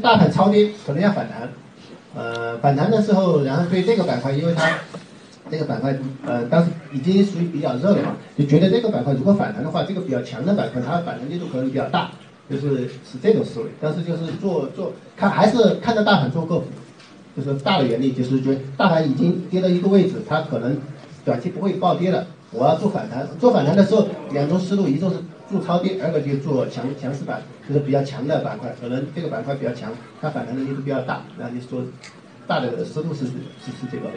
大盘超跌，可能要反弹。呃，反弹的时候，然后对这个板块，因为它这个板块呃当时已经属于比较热了嘛，就觉得这个板块如果反弹的话，这个比较强的板块，它反弹力度可能比较大，就是是这种思维。但是就是做做看还是看着大盘做个股，就是大的原理就是觉得大盘已经跌到一个位置，它可能短期不会暴跌了，我要做反弹。做反弹的时候，两种思路，一种是做超跌，二个就做强强势板，就是比较强的板块，可能这个板块比较强，它反弹的力度比较大，然后就说大的思路是是是这个。